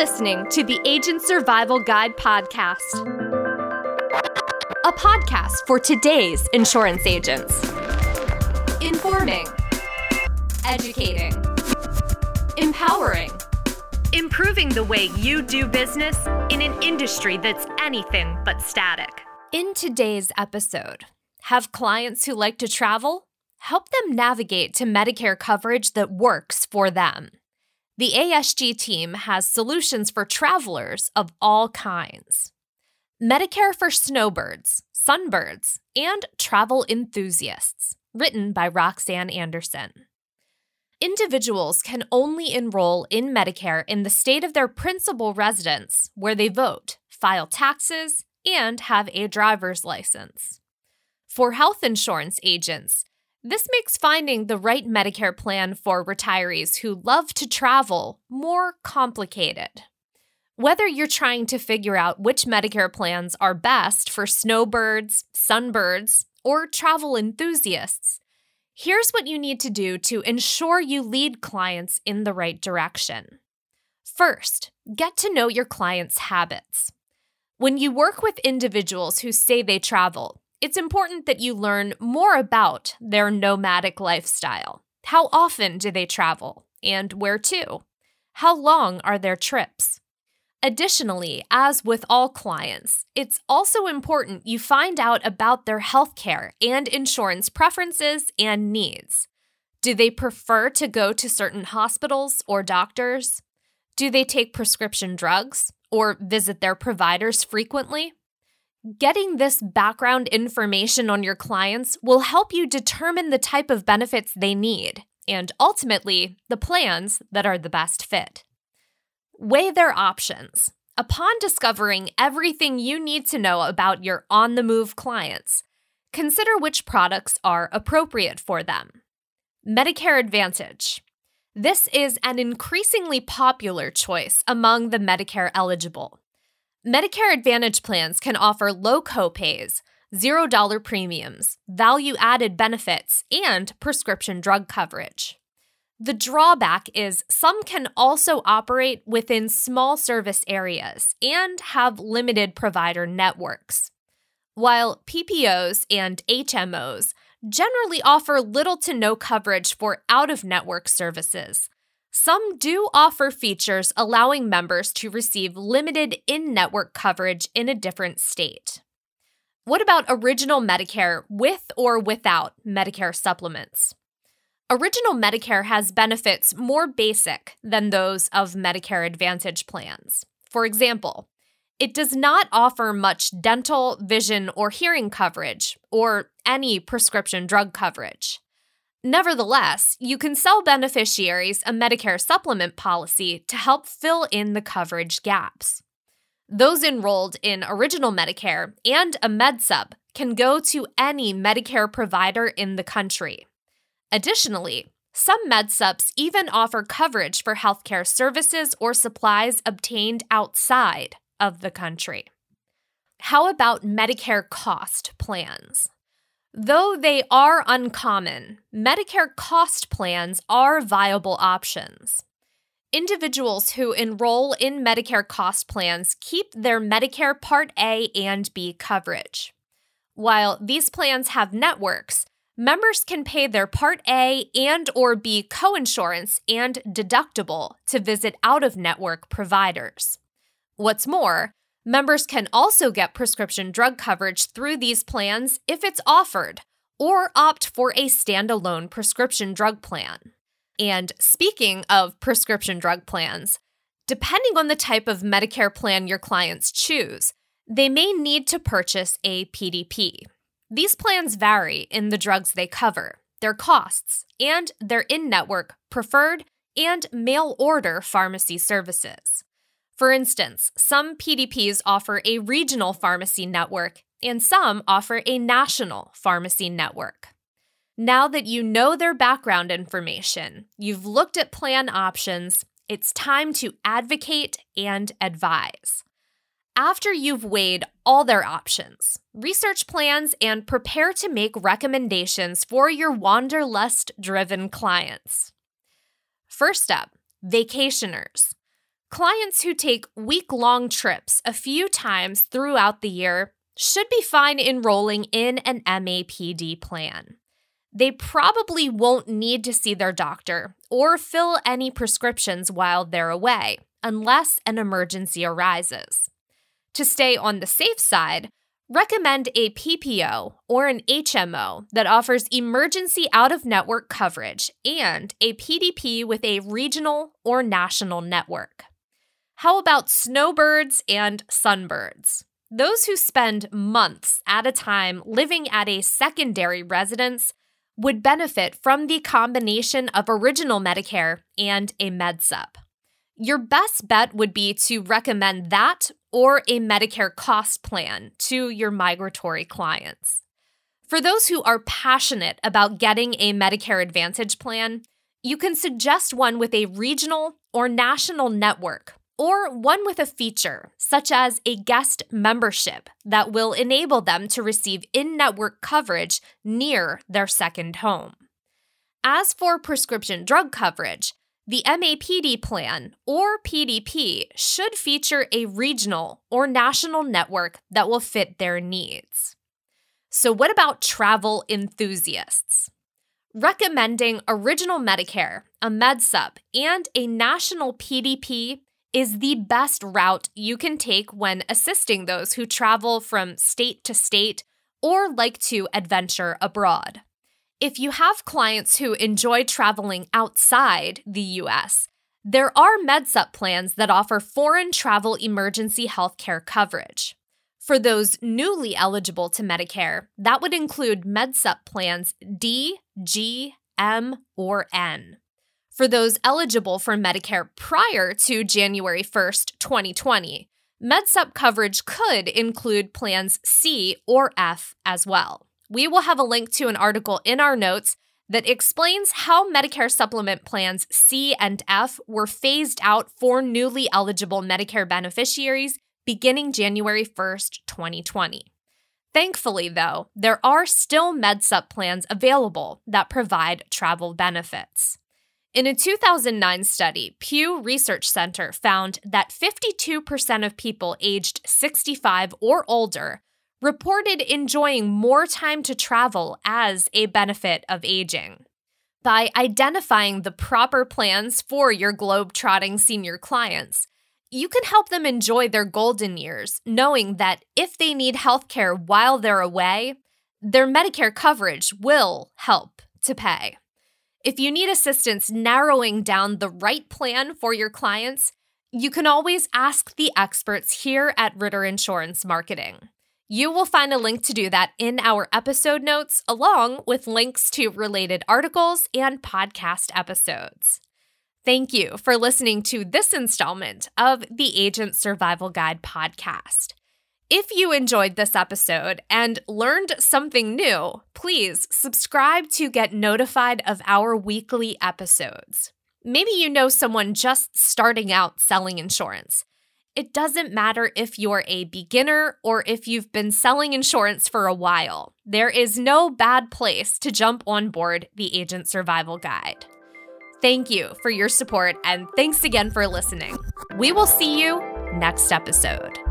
listening to the Agent Survival Guide podcast, a podcast for today's insurance agents. Informing, educating, empowering, improving the way you do business in an industry that's anything but static. In today's episode, have clients who like to travel? Help them navigate to Medicare coverage that works for them. The ASG team has solutions for travelers of all kinds. Medicare for snowbirds, sunbirds, and travel enthusiasts, written by Roxanne Anderson. Individuals can only enroll in Medicare in the state of their principal residence, where they vote, file taxes, and have a driver's license. For health insurance agents, this makes finding the right Medicare plan for retirees who love to travel more complicated. Whether you're trying to figure out which Medicare plans are best for snowbirds, sunbirds, or travel enthusiasts, here's what you need to do to ensure you lead clients in the right direction. First, get to know your clients' habits. When you work with individuals who say they travel, it's important that you learn more about their nomadic lifestyle. How often do they travel? And where to? How long are their trips? Additionally, as with all clients, it's also important you find out about their healthcare and insurance preferences and needs. Do they prefer to go to certain hospitals or doctors? Do they take prescription drugs or visit their providers frequently? Getting this background information on your clients will help you determine the type of benefits they need and ultimately the plans that are the best fit. Weigh their options. Upon discovering everything you need to know about your on the move clients, consider which products are appropriate for them. Medicare Advantage. This is an increasingly popular choice among the Medicare eligible. Medicare Advantage plans can offer low copays, $0 premiums, value added benefits, and prescription drug coverage. The drawback is some can also operate within small service areas and have limited provider networks. While PPOs and HMOs generally offer little to no coverage for out of network services, some do offer features allowing members to receive limited in network coverage in a different state. What about Original Medicare with or without Medicare supplements? Original Medicare has benefits more basic than those of Medicare Advantage plans. For example, it does not offer much dental, vision, or hearing coverage, or any prescription drug coverage. Nevertheless, you can sell beneficiaries a Medicare supplement policy to help fill in the coverage gaps. Those enrolled in Original Medicare and a MedSup can go to any Medicare provider in the country. Additionally, some MedSups even offer coverage for healthcare services or supplies obtained outside of the country. How about Medicare cost plans? Though they are uncommon, Medicare cost plans are viable options. Individuals who enroll in Medicare cost plans keep their Medicare Part A and B coverage. While these plans have networks, members can pay their Part A and or B coinsurance and deductible to visit out-of-network providers. What's more, Members can also get prescription drug coverage through these plans if it's offered, or opt for a standalone prescription drug plan. And speaking of prescription drug plans, depending on the type of Medicare plan your clients choose, they may need to purchase a PDP. These plans vary in the drugs they cover, their costs, and their in network, preferred, and mail order pharmacy services. For instance, some PDPs offer a regional pharmacy network, and some offer a national pharmacy network. Now that you know their background information, you've looked at plan options, it's time to advocate and advise. After you've weighed all their options, research plans and prepare to make recommendations for your wanderlust driven clients. First up, vacationers. Clients who take week long trips a few times throughout the year should be fine enrolling in an MAPD plan. They probably won't need to see their doctor or fill any prescriptions while they're away, unless an emergency arises. To stay on the safe side, recommend a PPO or an HMO that offers emergency out of network coverage and a PDP with a regional or national network. How about snowbirds and sunbirds? Those who spend months at a time living at a secondary residence would benefit from the combination of original Medicare and a MedSup. Your best bet would be to recommend that or a Medicare cost plan to your migratory clients. For those who are passionate about getting a Medicare Advantage plan, you can suggest one with a regional or national network or one with a feature, such as a guest membership, that will enable them to receive in network coverage near their second home. As for prescription drug coverage, the MAPD plan, or PDP, should feature a regional or national network that will fit their needs. So, what about travel enthusiasts? Recommending Original Medicare, a MedSup, and a national PDP is the best route you can take when assisting those who travel from state to state or like to adventure abroad. If you have clients who enjoy traveling outside the US, there are MedSup plans that offer foreign travel emergency healthcare coverage. For those newly eligible to Medicare, that would include MedSup plans D, G, M, or N for those eligible for Medicare prior to January 1st, 2020. MedSup coverage could include plans C or F as well. We will have a link to an article in our notes that explains how Medicare supplement plans C and F were phased out for newly eligible Medicare beneficiaries beginning January 1st, 2020. Thankfully, though, there are still MedSup plans available that provide travel benefits. In a 2009 study, Pew Research Center found that 52% of people aged 65 or older reported enjoying more time to travel as a benefit of aging. By identifying the proper plans for your globe-trotting senior clients, you can help them enjoy their golden years, knowing that if they need healthcare while they're away, their Medicare coverage will help to pay. If you need assistance narrowing down the right plan for your clients, you can always ask the experts here at Ritter Insurance Marketing. You will find a link to do that in our episode notes, along with links to related articles and podcast episodes. Thank you for listening to this installment of the Agent Survival Guide podcast. If you enjoyed this episode and learned something new, please subscribe to get notified of our weekly episodes. Maybe you know someone just starting out selling insurance. It doesn't matter if you're a beginner or if you've been selling insurance for a while. There is no bad place to jump on board the Agent Survival Guide. Thank you for your support and thanks again for listening. We will see you next episode.